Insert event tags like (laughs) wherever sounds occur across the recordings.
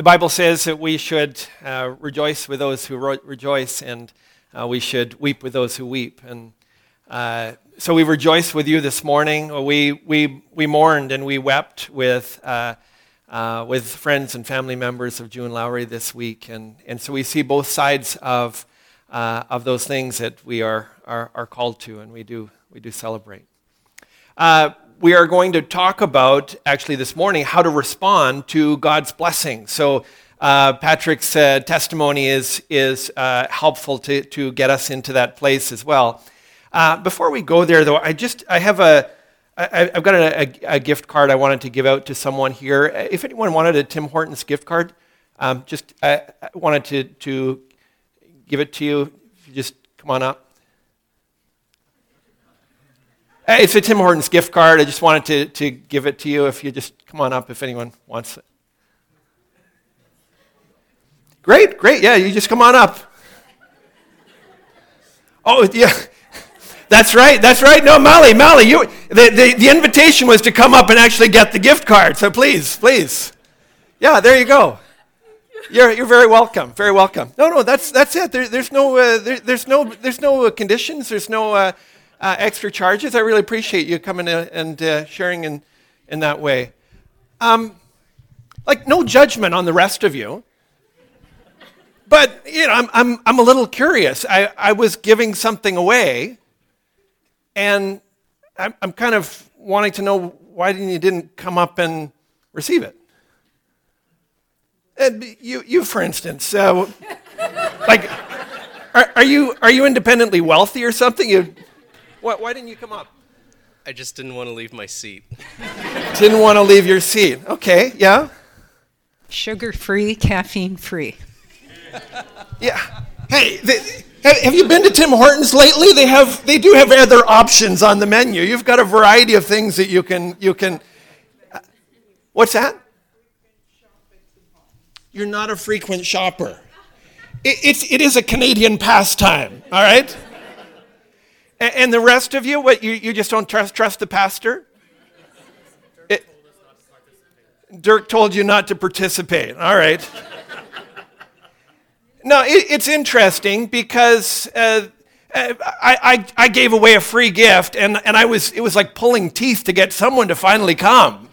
The Bible says that we should uh, rejoice with those who ro- rejoice, and uh, we should weep with those who weep. And uh, so we rejoice with you this morning. We, we, we mourned and we wept with, uh, uh, with friends and family members of June Lowry this week. And, and so we see both sides of, uh, of those things that we are, are, are called to, and we do, we do celebrate we are going to talk about, actually, this morning, how to respond to God's blessing. So, uh, Patrick's uh, testimony is, is uh, helpful to, to get us into that place as well. Uh, before we go there, though, I just I have a I, I've got a, a, a, gift card I wanted to give out to someone here. If anyone wanted a Tim Hortons gift card, um, just I, I wanted to, to give it to you. If you just come on up. It's a Tim Hortons gift card. I just wanted to, to give it to you if you just come on up if anyone wants it. Great, great. Yeah, you just come on up. Oh, yeah. (laughs) That's right. That's right. No, Molly, Molly, you, the, the, the invitation was to come up and actually get the gift card. So please, please. Yeah, there you go. You're, you're very welcome. Very welcome. No, no, that's, that's it. There, there's, no, uh, there, there's, no, there's no conditions. There's no, uh, uh, extra charges. I really appreciate you coming and uh, sharing in, in that way. Um, like, no judgment on the rest of you. But, you know, I'm, I'm, I'm a little curious. I, I was giving something away, and I'm, I'm kind of wanting to know why didn't you didn't come up and receive it? And you, you, for instance, uh, (laughs) like, are, are, you, are you independently wealthy or something? You, why, why didn't you come up? I just didn't want to leave my seat. (laughs) didn't want to leave your seat. Okay, yeah? Sugar free, caffeine free. (laughs) yeah. Hey, they, have you been to Tim Hortons lately? They have they do have other options on the menu. You've got a variety of things that you can you can uh, What's that? You're not a frequent shopper. It, it's, it is a Canadian pastime, all right? And, and the rest of you, what, you, you just don't trust, trust the pastor? It, Dirk told you not to participate. All right. no, it, it's interesting because uh, uh, I, I, I, gave away a free gift, and, and I was, it was like pulling teeth to get someone to finally come.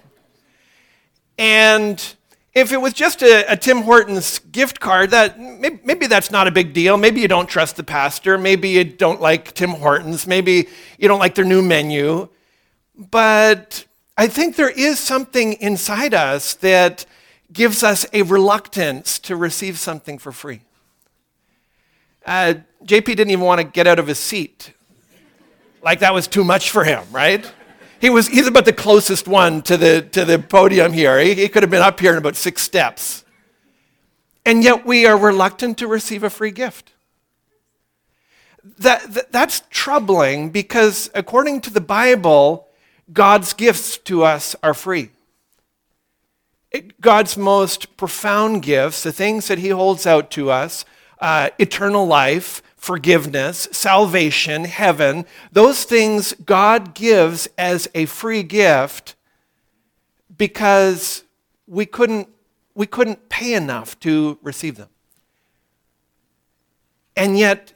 And if it was just a, a, Tim Hortons gift card, that maybe, maybe, that's not a big deal. Maybe you don't trust the pastor. Maybe you don't like Tim Hortons. Maybe you don't like their new menu. But I think there is something inside us that gives us a reluctance to receive something for free. Uh, JP didn't even want to get out of his seat. Like that was too much for him, right? He was, he's about the closest one to the, to the podium here. He, he could have been up here in about six steps. And yet we are reluctant to receive a free gift. That, that, that's troubling because according to the Bible, God's gifts to us are free. It, God's most profound gifts, the things that He holds out to us, uh, eternal life, forgiveness, salvation, heaven, those things God gives as a free gift because we couldn't, we couldn't pay enough to receive them. And yet,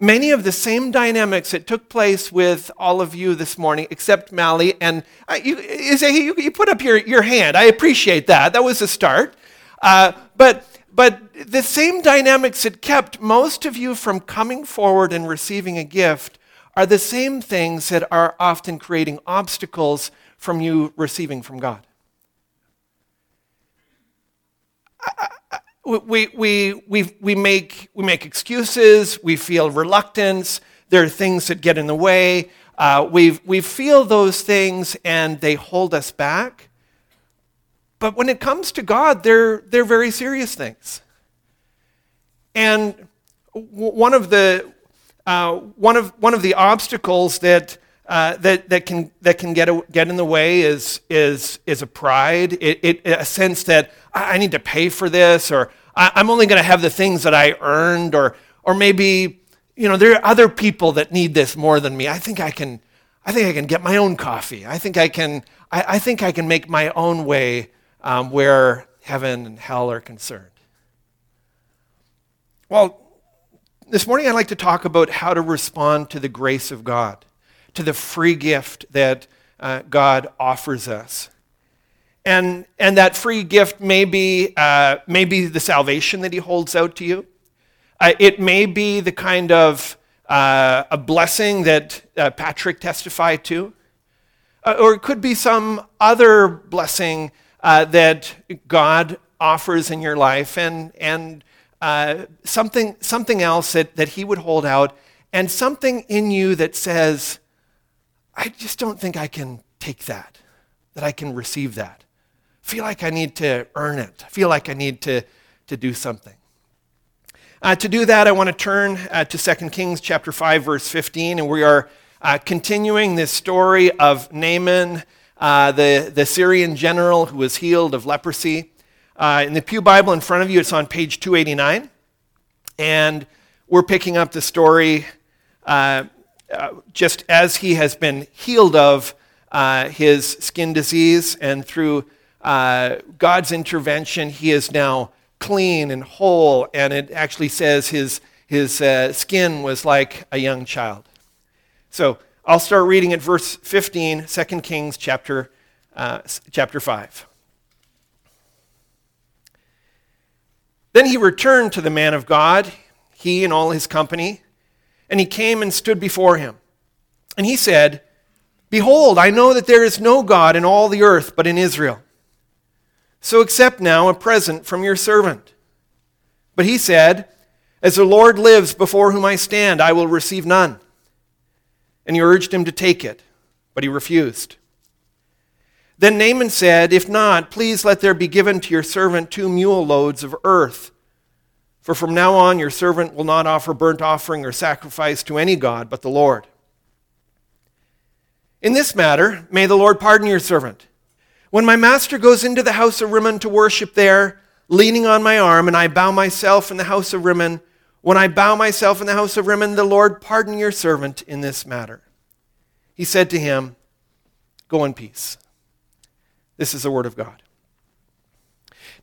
many of the same dynamics that took place with all of you this morning, except Mally, and uh, you, you, you, put up your, your hand. I appreciate that. That was a start. Uh, but but the same dynamics that kept most of you from coming forward and receiving a gift are the same things that are often creating obstacles from you receiving from God. We, we, we, we, make, we make excuses, we feel reluctance, there are things that get in the way. Uh, we we feel those things and they hold us back. But when it comes to God, they're, they're very serious things. And one of the, uh, one of, one of the obstacles that, uh, that, that can, that can get, a, get in the way is, is, is a pride, it, it, a sense that I need to pay for this, or I'm only going to have the things that I earned, or, or maybe you know, there are other people that need this more than me. I think I can, I think I can get my own coffee. I think I can, I, I think I can make my own way um, where heaven and hell are concerned? Well, this morning I'd like to talk about how to respond to the grace of God, to the free gift that uh, God offers us. And, and that free gift may be, uh, may be the salvation that He holds out to you. Uh, it may be the kind of uh, a blessing that uh, Patrick testified to. Uh, or it could be some other blessing that God offers in your life. And, and uh, something, something else that, that he would hold out, and something in you that says, I just don't think I can take that, that I can receive that. Feel like I need to earn it. I feel like I need to, to do something. Uh, to do that, I want to turn uh, to 2 Kings chapter 5, verse 15, and we are uh, continuing this story of Naaman, uh, the, the Syrian general who was healed of leprosy. Uh, in the Pew Bible in front of you, it's on page 289. And we're picking up the story uh, uh, just as he has been healed of uh, his skin disease, and through uh, God's intervention, he is now clean and whole. And it actually says his, his skin was like a young child. So I'll start reading at verse 15, 2 Kings chapter, uh, chapter 5. Then he returned to the man of God, he and all his company, and he came and stood before him. And he said, Behold, I know that there is no God in all the earth but in Israel. So accept now a present from your servant. But he said, As the Lord lives before whom I stand, I will receive none. And he urged him to take it, but he refused. Then Naaman said, If not, please let there be given to your servant two mule loads of earth. For from now on your servant will not offer burnt offering or sacrifice to any God but the Lord. In this matter, may the Lord pardon your servant. When my master goes into the house of Rimmon to worship there, leaning on my arm, and I bow myself in the house of Rimmon, when I bow myself in the house of Rimmon, the Lord pardon your servant in this matter. He said to him, Go in peace. This is the Word of God.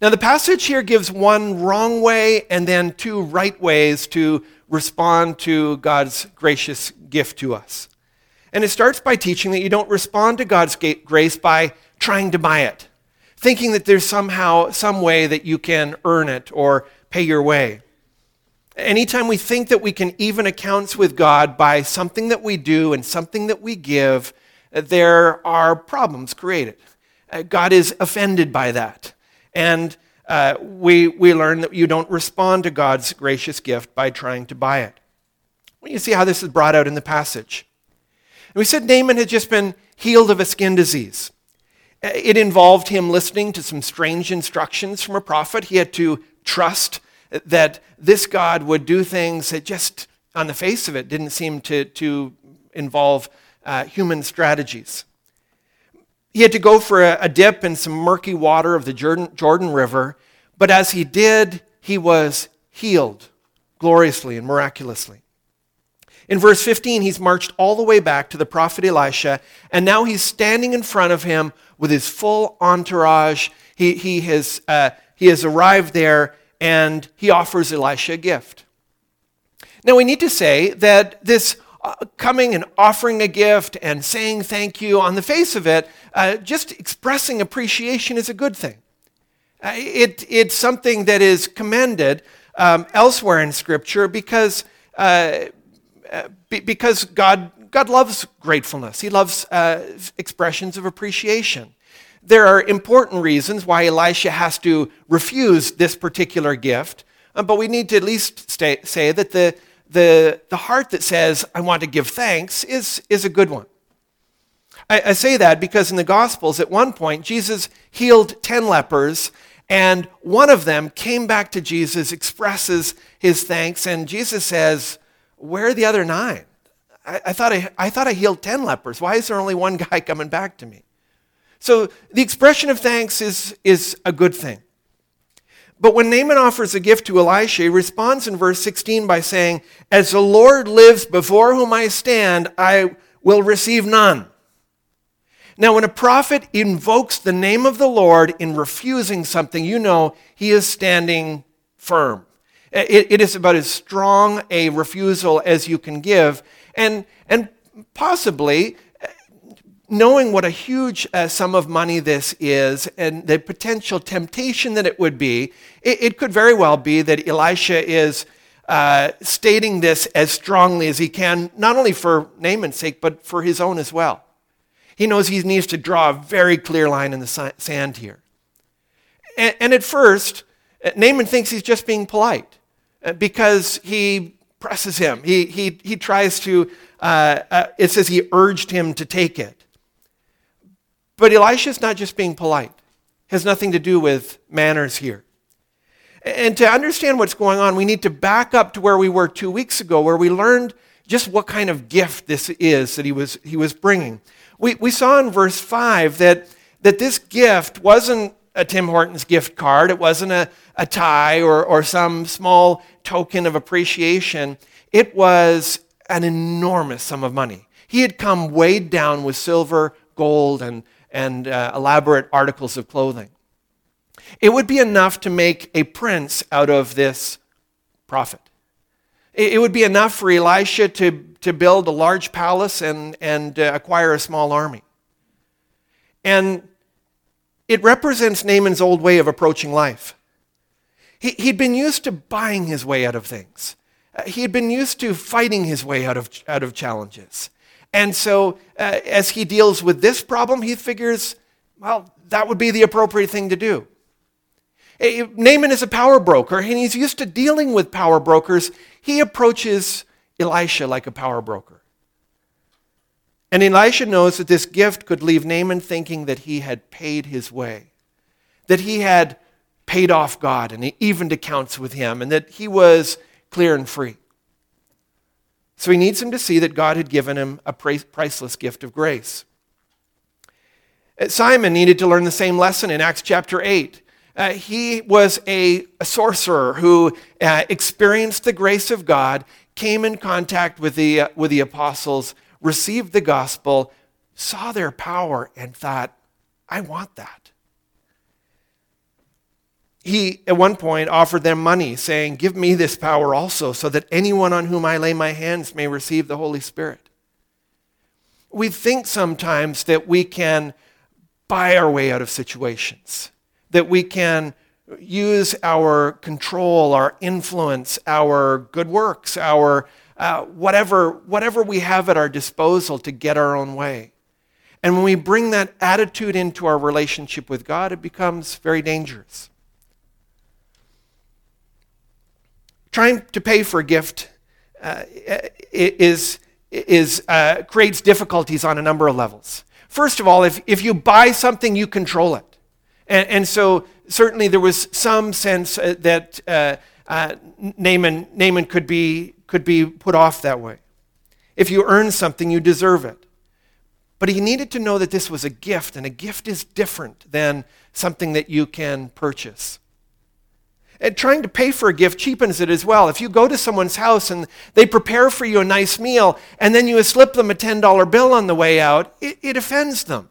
Now, the passage here gives one wrong way and then two right ways to respond to God's gracious gift to us. And it starts by teaching that you don't respond to God's grace by trying to buy it, thinking that there's somehow some way that you can earn it or pay your way. Anytime we think that we can even accounts with God by something that we do and something that we give, there are problems created. Uh, God is offended by that. And uh, we, we learn that you don't respond to God's gracious gift by trying to buy it. Well, you see how this is brought out in the passage. And we said Naaman had just been healed of a skin disease. Uh, it involved him listening to some strange instructions from a prophet. He had to trust that this God would do things that just, on the face of it, didn't seem to, to involve uh, human strategies. He had to go for a, a dip in some murky water of the Jordan, Jordan River, but as he did, he was healed gloriously and miraculously. In verse 15, he's marched all the way back to the prophet Elisha, and now he's standing in front of him with his full entourage. He, he, has, uh, he has arrived there, and he offers Elisha a gift. Now, we need to say that this uh, coming and offering a gift and saying thank you, on the face of it, uh, just expressing appreciation is a good thing. Uh, it, it's something that is commended um, elsewhere in Scripture because, uh, uh, because God, God loves gratefulness, He loves expressions of appreciation. There are important reasons why Elisha has to refuse this particular gift, um, but we need to at least stay, say that the the, the heart that says, I want to give thanks, is, is a good one. I, I say that because in the Gospels, at one point, Jesus healed 10 lepers, and one of them came back to Jesus, expresses his thanks, and Jesus says, Where are the other nine? I, I, thought I, I thought I healed 10 lepers. Why is there only one guy coming back to me? So the expression of thanks is, is a good thing. But when Naaman offers a gift to Elisha, he responds in verse 16 by saying, As the Lord lives before whom I stand, I will receive none. Now, when a prophet invokes the name of the Lord in refusing something, you know he is standing firm. It, it is about as strong a refusal as you can give. And, and possibly, knowing what a huge uh, sum of money this is and the potential temptation that it would be, it, it could very well be that Elisha is uh, stating this as strongly as he can, not only for Naaman's sake, but for his own as well. He knows he needs to draw a very clear line in the sand here. And, and at first, uh, Naaman thinks he's just being polite uh, because he presses him. He, he, he tries to, uh, uh, it says he urged him to take it. But Elisha's not just being polite, it has nothing to do with manners here. And to understand what's going on, we need to back up to where we were two weeks ago, where we learned just what kind of gift this is that he was, he was bringing. We, we saw in verse 5 that, that this gift wasn't a Tim Hortons gift card, it wasn't a, a tie or, or some small token of appreciation. It was an enormous sum of money. He had come weighed down with silver, gold, and, and uh, elaborate articles of clothing. It would be enough to make a prince out of this prophet. It, would be enough for Elisha to, to build a large palace and, and uh, acquire a small army. And it represents Naaman's old way of approaching life. He, he'd been used to buying his way out of things. Uh, he had been used to fighting his way out of, out of challenges. And so, uh, as he deals with this problem, he figures, well, that would be the appropriate thing to do. Naaman is a power broker, and he's used to dealing with power brokers. He approaches Elisha like a power broker. And Elisha knows that this gift could leave Naaman thinking that he had paid his way, that he had paid off God and he evened accounts with him, and that he was clear and free. So he needs him to see that God had given him a priceless gift of grace. Uh, Simon needed to learn the same lesson in Acts chapter 8. Uh, he was a, a sorcerer who uh, experienced the grace of God, came in contact with the, uh, with the apostles, received the gospel, saw their power, and thought, I want that he, at one point, offered them money, saying, Give me this power also, so that anyone on whom I lay my hands may receive the Holy Spirit. We think sometimes that we can buy our way out of situations, that we can use our control, our influence, our good works, our uh, whatever, whatever we have at our disposal to get our own way. And when we bring that attitude into our relationship with God, it becomes very dangerous. Trying to pay for a gift uh, is, is, uh, creates difficulties on a number of levels. First of all, if, if you buy something, you control it. And, and so certainly there was some sense uh, that uh, uh, Naaman, Naaman could, be, could be put off that way. If you earn something, you deserve it. But he needed to know that this was a gift, and a gift is different than something that you can purchase. And trying to pay for a gift cheapens it as well. If you go to someone's house and they prepare for you a nice meal and then you slip them a $10 bill on the way out, it, it offends them.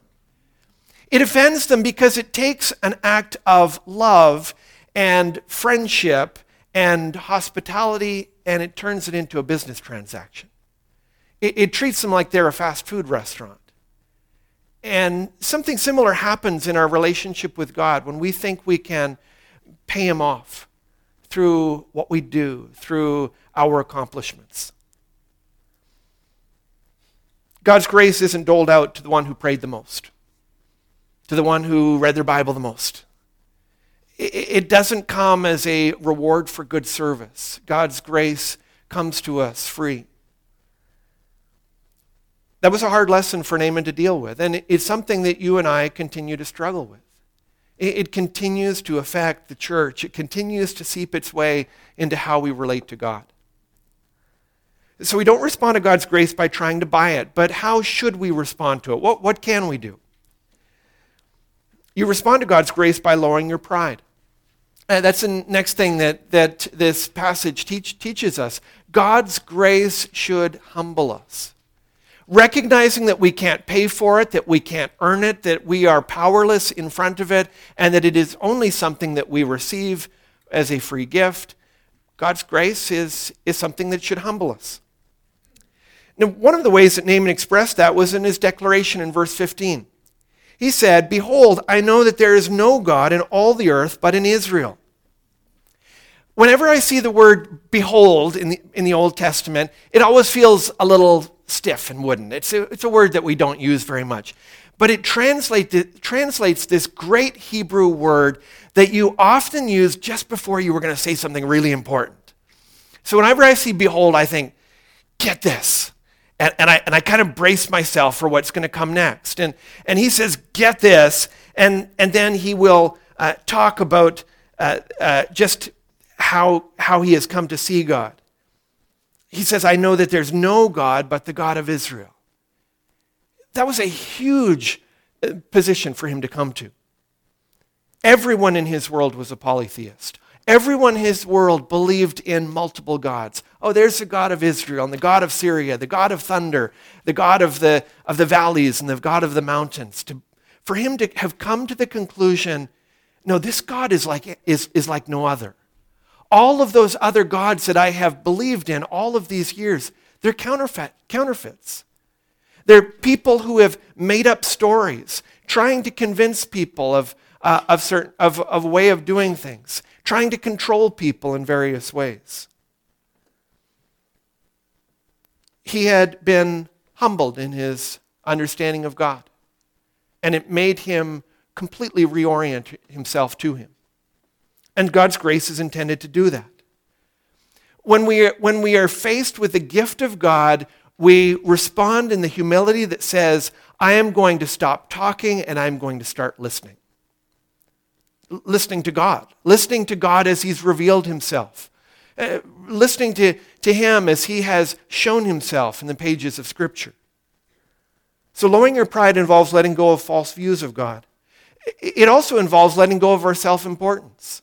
It offends them because it takes an act of love and friendship and hospitality and it turns it into a business transaction. It, it, treats them like they're a fast food restaurant. And something similar happens in our relationship with God when we think we can pay him off through what we do, through our accomplishments. God's grace isn't doled out to the one who prayed the most, to the one who read their Bible the most. It doesn't come as a reward for good service. God's grace comes to us free. That was a hard lesson for Naaman to deal with, and it's something that you and I continue to struggle with. It, it continues to affect the church, it continues to seep its way into how we relate to God. So we don't respond to God's grace by trying to buy it, but how should we respond to it? What, what can we do? You respond to God's grace by lowering your pride. Uh, that's the next thing that, that this passage teach, teaches us. God's grace should humble us. Recognizing that we can't pay for it, that we can't earn it, that we are powerless in front of it, and that it is only something that we receive as a free gift. God's grace is, is something that should humble us. Now, one of the ways that Naaman expressed that was in his declaration in verse 15. He said, Behold, I know that there is no God in all the earth but in Israel. Whenever I see the word behold in the, in the Old Testament, it always feels a little stiff and wooden. It's a, it's a word that we don't use very much. But it, translate, it translates this great Hebrew word that you often use just before you were going to say something really important. So whenever I see behold, I think, get this. And, and, I, and I kind of brace myself for what's going to come next. And, and he says, get this. And, and then he will uh, talk about uh, uh, just how, how he has come to see God. He says, I know that there's no God but the God of Israel. That was a huge uh, position for him to come to. Everyone in his world was a polytheist. Everyone in his world believed in multiple gods. Oh, there's the God of Israel, and the God of Syria, the God of thunder, the God of the, of the valleys, and the God of the mountains. To, for him to have come to the conclusion no, this God is like, is, is like no other. All of those other gods that I have believed in all of these years, they're counterfeit, counterfeits. They're people who have made up stories, trying to convince people of, uh, of, certain, of, of a way of doing things, trying to control people in various ways. He had been humbled in his understanding of God, and it made him completely reorient himself to him. And God's grace is intended to do that. When we, are, when we are faced with the gift of God, we respond in the humility that says, I am going to stop talking and I'm going to start listening. L- listening to God, listening to God as He's revealed Himself, uh, listening to, to Him as He has shown Himself in the pages of Scripture. So, lowering your pride involves letting go of false views of God. It also involves letting go of our self importance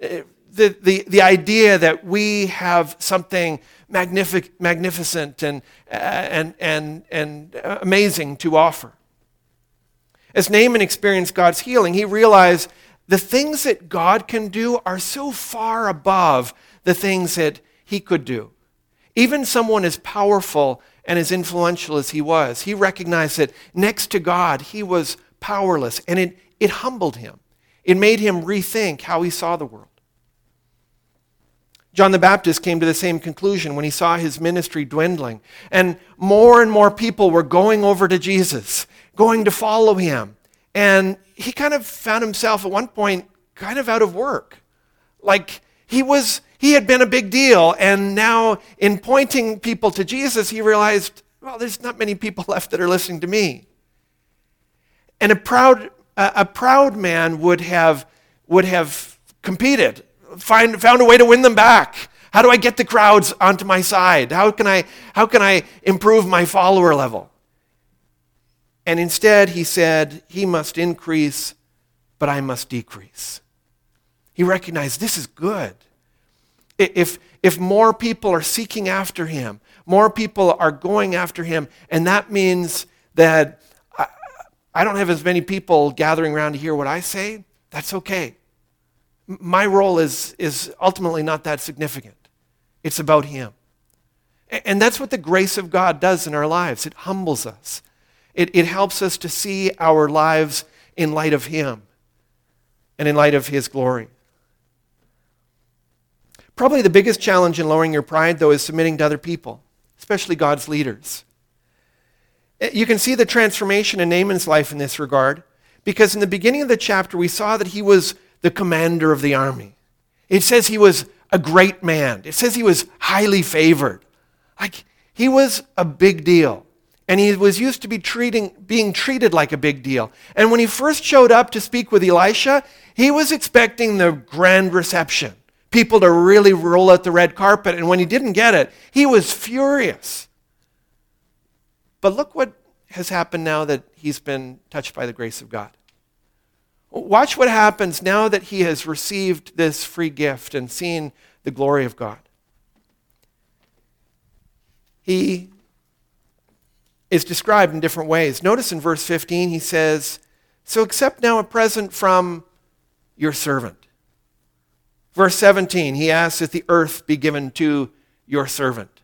the, the, the idea that we have something magnific, magnificent and, uh, and, and, and amazing to offer. As Naaman experienced God's healing, he realized the things that God can do are so far above the things that he could do. Even someone as powerful and as influential as he was, he recognized that next to God, he was powerless, and it, it humbled him. It made him rethink how he saw the world. John the Baptist came to the same conclusion when he saw his ministry dwindling. And more and more people were going over to Jesus, going to follow him. And he kind of found himself at one point kind of out of work. Like he was he had been a big deal and now in pointing people to Jesus he realized, well there's not many people (laughs) left that are listening to me. And a proud a proud man would have would have competed find, found a way to win them back. How do I get the crowds onto my side? How can I, how can I improve my follower level? And instead, he said, He must increase, but I must decrease. He recognized this is good. If, if more people are seeking after him, more people are going after him, and that means that I, I don't have as many people gathering around to hear what I say, that's okay my role is, is ultimately not that significant. It's about Him. And that's what the grace of God does in our lives. It humbles us, it, it helps us to see our lives in light of Him and in light of His glory. Probably the biggest challenge in lowering your pride, though, is submitting to other people, especially God's leaders. Eh, you can see the transformation in Naaman's life in this regard, because in the beginning of the chapter, we saw that he was the commander of the army. It says he was a great man. It says he was highly favored. Like he was a big deal. And he was used to be treating, being treated like a big deal. And when he first showed up to speak with Elisha, he was expecting the grand reception, people to really roll out the red carpet. And when he didn't get it, he was furious. But look what has happened now that he's been touched by the grace of God. Watch what happens now that he has received this free gift and seen the glory of God. He is described in different ways. Notice in verse 15, he says, So accept now a present from your servant. Verse 17, he asks that the earth be given to your servant.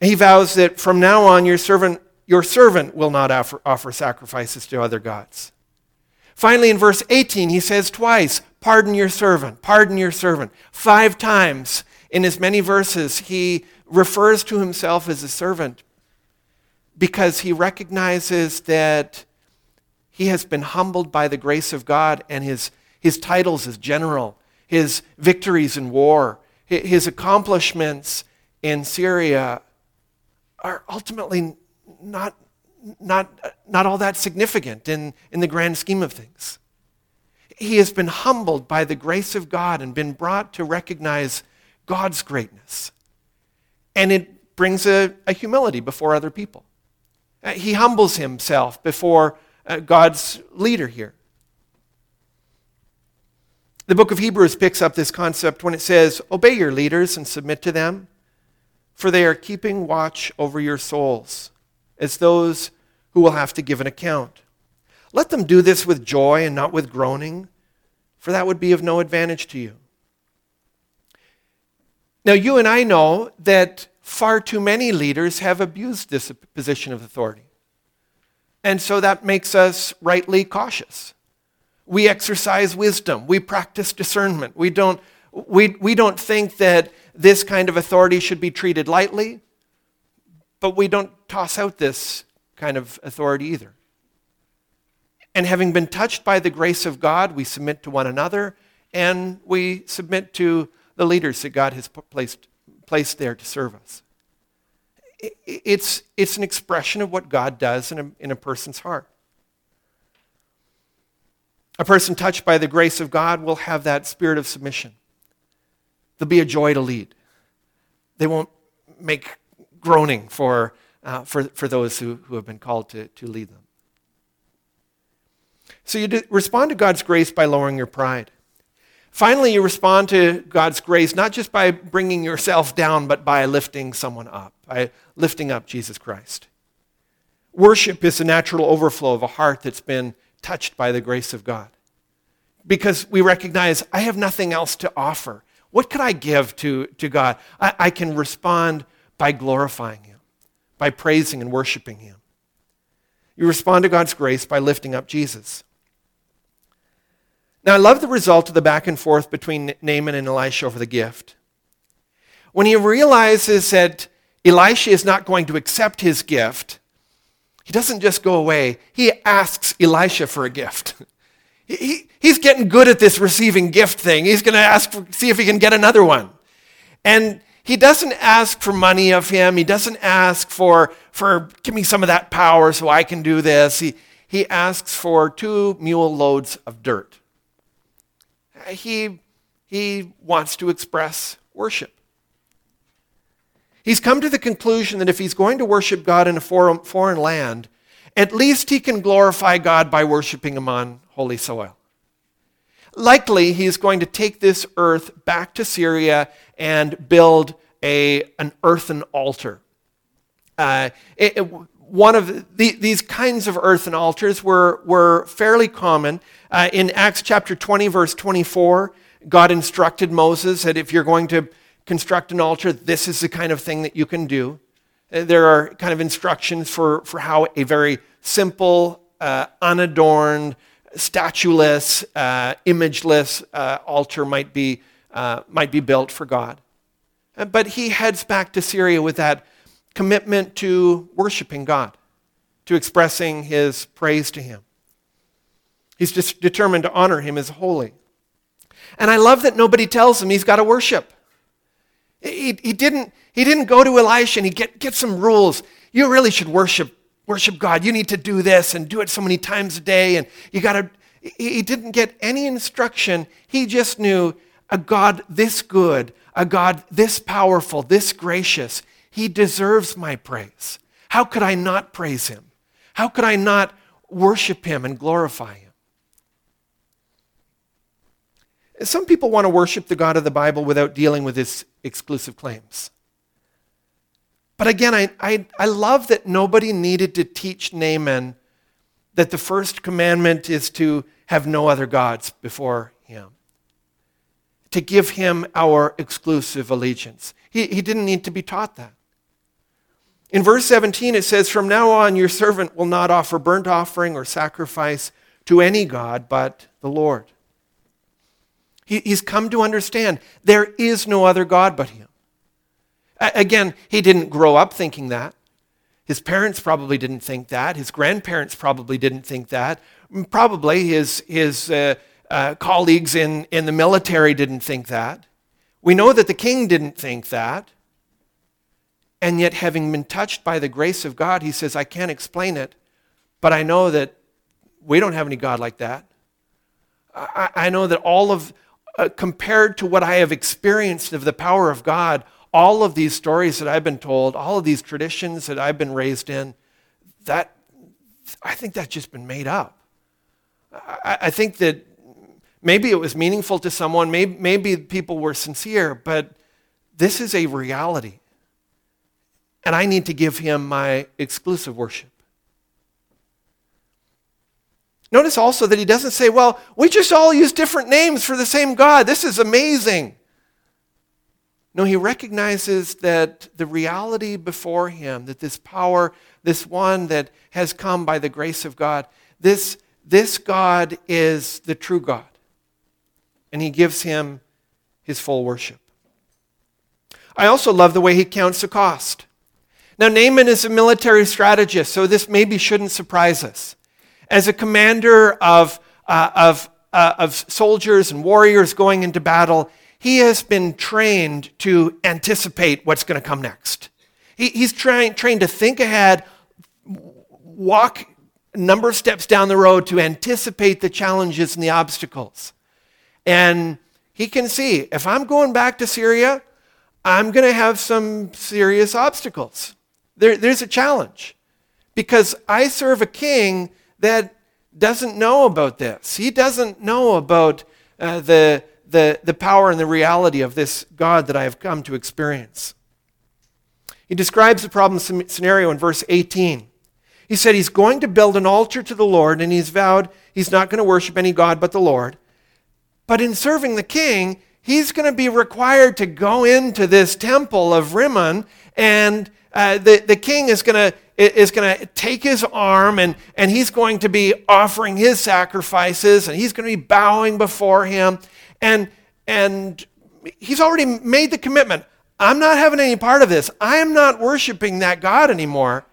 He vows that from now on your servant, your servant will not offer, offer sacrifices to other gods. Finally, in verse 18, he says twice, Pardon your servant, pardon your servant. Five times in as many verses, he refers to himself as a servant because he recognizes that he has been humbled by the grace of God and his, his titles as general, his victories in war, his accomplishments in Syria are ultimately not, not, not all that significant in, in the grand scheme of things. He has been humbled by the grace of God and been brought to recognize God's greatness. And it brings a, a humility before other people. Uh, he humbles himself before uh, God's leader here. The book of Hebrews picks up this concept when it says, Obey your leaders and submit to them, for they are keeping watch over your souls, as those who will have to give an account. Let them do this with joy and not with groaning, for that would be of no advantage to you. Now, you and I know that far too many leaders have abused this position of authority. And so that makes us rightly cautious. We exercise wisdom, we practice discernment. We don't, we, we don't think that this kind of authority should be treated lightly, but we don't toss out this kind of authority either. And having been touched by the grace of God, we submit to one another and we submit to the leaders that God has placed placed there to serve us. It's, it's an expression of what God does in a, in a person's heart. A person touched by the grace of God will have that spirit of submission. There'll be a joy to lead. They won't make groaning for, uh, for, for those who, who have been called to, to lead them. So you respond to God's grace by lowering your pride. Finally, you respond to God's grace not just by bringing yourself down, but by lifting someone up, by lifting up Jesus Christ. Worship is a natural overflow of a heart that's been touched by the grace of God. Because we recognize, I have nothing else to offer. What could I give to, to God? I, I can respond by glorifying Him, by praising and worshiping Him. You respond to God's grace by lifting up Jesus. Now, I love the result of the back and forth between Naaman and Elisha over the gift. When he realizes that Elisha is not going to accept his gift, he doesn't just go away, he asks Elisha for a gift. (laughs) He, he's getting good at this receiving gift thing. He's going to ask, for, see if he can get another one. And he doesn't ask for money of him. He doesn't ask for, for give me some of that power so I can do this. He, he asks for two mule loads of dirt he, he wants to express worship. He's come to the conclusion that if he's going to worship God in a foreign, foreign land, at least he can glorify God by worshiping him on holy soil. Likely, he's going to take this earth back to Syria and build a, an earthen altar. Uh, it, it, one of the, these kinds of earthen altars were, were fairly common. Uh, in Acts chapter 20, verse 24, God instructed Moses that if you're going to construct an altar, this is the kind of thing that you can do. Uh, there are kind of instructions for, for how a very simple, uh, unadorned, statueless, uh, imageless uh, altar might be, uh, might be built for God. But he heads back to Syria with that commitment to worshiping God, to expressing his praise to him. He's just determined to honor him as holy. And I love that nobody tells him he's got to worship. He, he, didn't, he didn't go to Elisha and he get, get some rules. You really should worship, worship God. You need to do this and do it so many times a day. And you got to. He didn't get any instruction. He just knew a God this good, a God this powerful, this gracious. He deserves my praise. How could I not praise him? How could I not worship him and glorify him? Some people want to worship the God of the Bible without dealing with his exclusive claims. But again, I, I, I love that nobody needed to teach Naaman that the first commandment is to have no other gods before him, to give him our exclusive allegiance. He, he didn't need to be taught that. In verse 17, it says, From now on, your servant will not offer burnt offering or sacrifice to any God but the Lord. He, he's come to understand there is no other God but him. Again, he didn't grow up thinking that. His parents probably didn't think that. His grandparents probably didn't think that. Probably his, his uh, uh, colleagues in, in the military didn't think that. We know that the king didn't think that. And yet, having been touched by the grace of God, he says, I can't explain it, but I know that we don't have any God like that. I, I know that all of, uh, compared to what I have experienced of the power of God, all of these stories that I've been told, all of these traditions that I've been raised in, that I think that's just been made up. I, I think that maybe it was meaningful to someone, maybe, maybe people were sincere, but this is a reality. And I need to give him my exclusive worship. Notice also that he doesn't say, well, we just all use different names for the same God. This is amazing. No, he recognizes that the reality before him, that this power, this one that has come by the grace of God, this, this God is the true God. And he gives him his full worship. I also love the way he counts the cost. Now, Naaman is a military strategist, so this maybe shouldn't surprise us. As a commander of, uh, of, uh, of soldiers and warriors going into battle, he has been trained to anticipate what's going to come next. He, he's trained trained to think ahead, walk a number of steps down the road to anticipate the challenges and the obstacles. And he can see if I'm going back to Syria, I'm going to have some serious obstacles. There, there's a challenge because I serve a king that doesn't know about this. He doesn't know about uh, the, the, the power and the reality of this God that I have come to experience. He describes the problem scenario in verse 18. He said he's going to build an altar to the Lord, and he's vowed he's not going to worship any God but the Lord. But in serving the king, he's going to be required to go into this temple of Rimmon, and uh, the, the king is going to is going to take his arm and, and he's going to be offering his sacrifices and he's going to be bowing before him and, and he's already made the commitment. I'm not having any part of this. I am not worshiping that God anymore.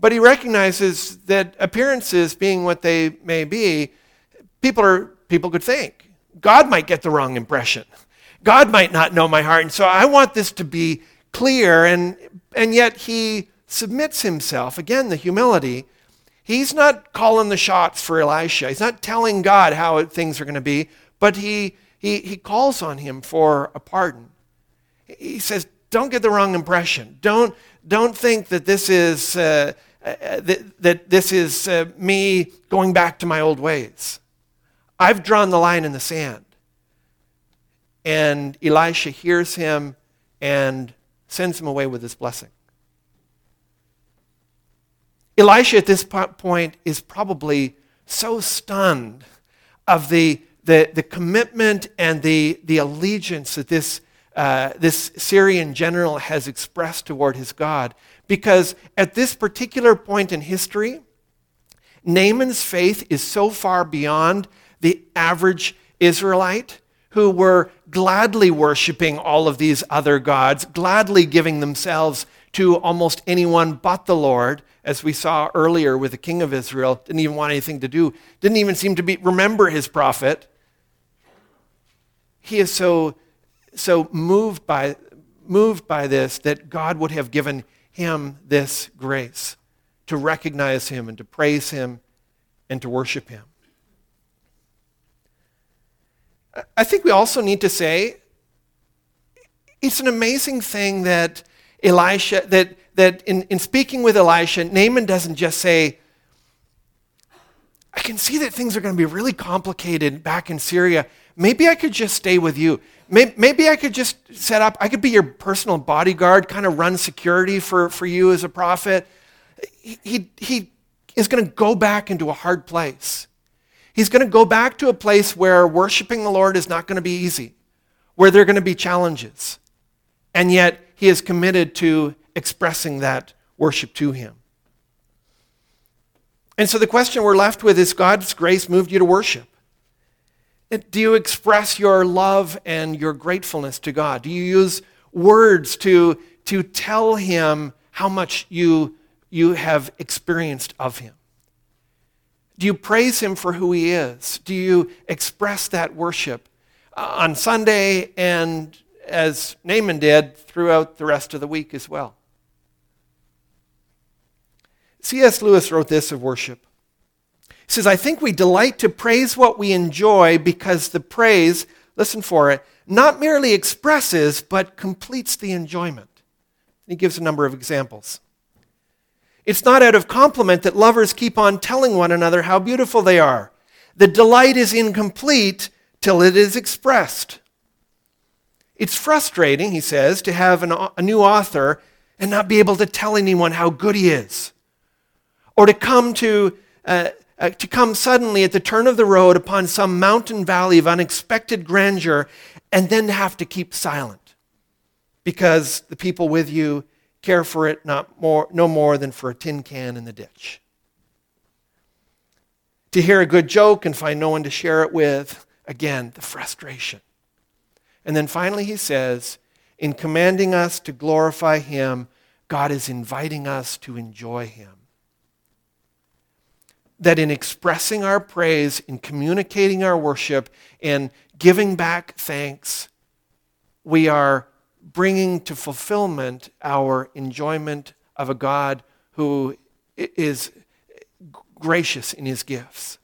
But he recognizes that appearances being what they may be, people, are, people could think. God might get the wrong impression. God might not know my heart. And so I want this to be clear. And, and yet he submits himself. Again, the humility. He's not calling the shots for Elisha. He's not telling God how things are going to be, but he, he, he calls on him for a pardon. He says, Don't get the wrong impression. Don't, don't think that this is, uh, uh, that, this is uh, me going back to my old ways. I've drawn the line in the sand. And Elisha hears him and sends him away with his blessing. Elisha at this point is probably so stunned of the the, the commitment and the, the allegiance that this, uh, this Syrian general has expressed toward his God. Because at this particular point in history, Naaman's faith is so far beyond the average Israelite who were gladly worshiping all of these other gods, gladly giving themselves to almost anyone but the Lord, as we saw earlier with the king of Israel, didn't even want anything to do, didn't even seem to be, remember his prophet he is so, so moved, by, moved by this that God would have given him this grace to recognize him and to praise him and to worship him. I think we also need to say it's an amazing thing that Elisha, that, that in, in speaking with Elisha, Naaman doesn't just say, I can see that things are going to be really complicated back in Syria maybe I could just stay with you. Maybe I could just set up, I could be your personal bodyguard, kind of run security for, for you as a prophet. He, he, he is going to go back into a hard place. He's going to go back to a place where worshiping the Lord is not going to be easy, where there are going to be challenges. And yet, he is committed to expressing that worship to him. And so the question we're left with is God's grace moved you to worship? Do you express your love and your gratefulness to God? Do you use words to, to tell Him how much you, you have experienced of Him? Do you praise Him for who He is? Do you express that worship uh, on Sunday and, as Naaman did, throughout the rest of the week as well? C.S. Lewis wrote this of worship. Says, I think we delight to praise what we enjoy because the praise, listen for it, not merely expresses, but completes the enjoyment. He gives a number of examples. It's not out of compliment that lovers keep on telling one another how beautiful they are. The delight is incomplete till it is expressed. It's frustrating, he says, to have an, a new author and not be able to tell anyone how good he is. Or to come to uh, uh, to come suddenly at the turn of the road upon some mountain valley of unexpected grandeur and then have to keep silent because the people with you care for it not more, no more than for a tin can in the ditch. To hear a good joke and find no one to share it with, again, the frustration. And then finally, he says, in commanding us to glorify him, God is inviting us to enjoy him that in expressing our praise, in communicating our worship, in giving back thanks, we are bringing to fulfillment our enjoyment of a God who is gracious in his gifts.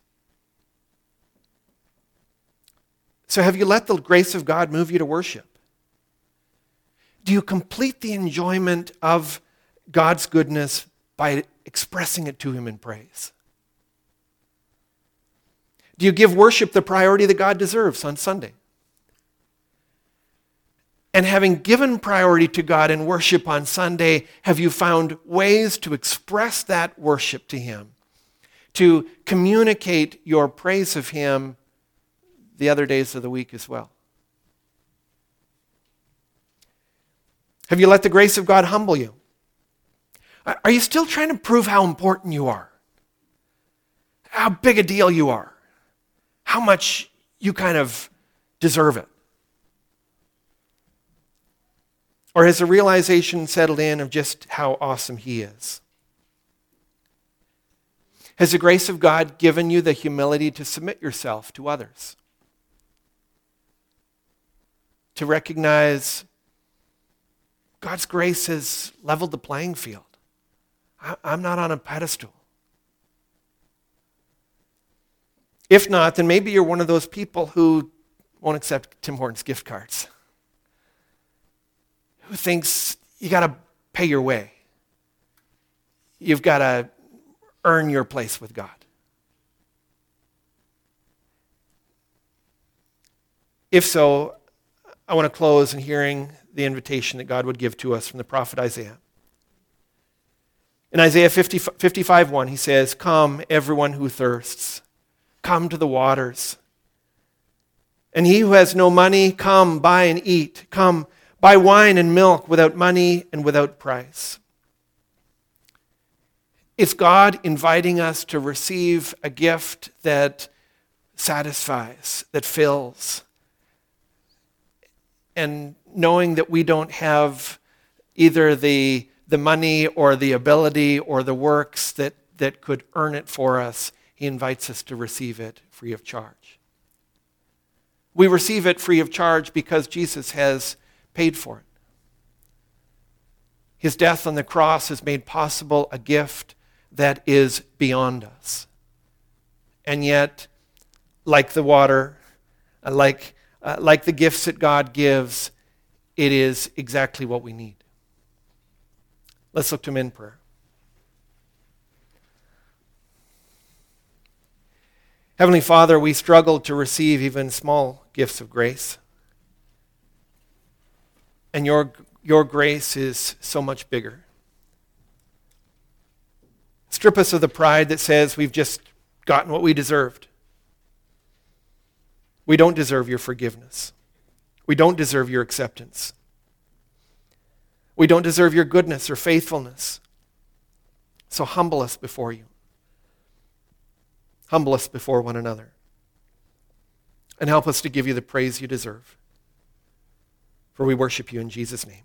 So, have you let the grace of God move you to worship? Do you complete the enjoyment of God's goodness by expressing it to Him in praise? Do you give worship the priority that God deserves on Sunday? And having given priority to God in worship on Sunday, have you found ways to express that worship to Him? To communicate your praise of Him the other days of the week as well? Have you let the grace of God humble you? Are you still trying to prove how important you are? How big a deal you are? How much you kind of deserve it? Or has the realization settled in of just how awesome He is? Has the grace of God given you the humility to submit yourself to others? To recognize God's grace has leveled the playing field. I'm not on a pedestal. If not, then maybe you're one of those people who won't accept Tim Hortons gift cards, who thinks you got to pay your way. You've got to earn your place with God. If so, I want to close in hearing the invitation that God would give to us from the prophet Isaiah. In Isaiah 50, 55 1, he says, Come, everyone who thirsts. Come to the waters. And he who has no money, come, buy and eat. Come, buy wine and milk without money and without price. It's God inviting us to receive a gift that satisfies, that fills. And knowing that we don't have either the, the money or the ability or the works that, that could earn it for us, he invites us to receive it free of charge. We receive it free of charge because Jesus has paid for it. His death on the cross has made possible a gift that is beyond us. And yet, like the water, uh, like, uh, like the gifts that God gives, it is exactly what we need. Let's look to Him in prayer. Heavenly Father, we struggle to receive even small gifts of grace. And your, your grace is so much bigger. Strip us of the pride that says we've just gotten what we deserved. We don't deserve your forgiveness. We don't deserve your acceptance. We don't deserve your goodness or faithfulness. So humble us before you. Humble us before one another. And help us to give you the praise you deserve. For we worship you in Jesus' name.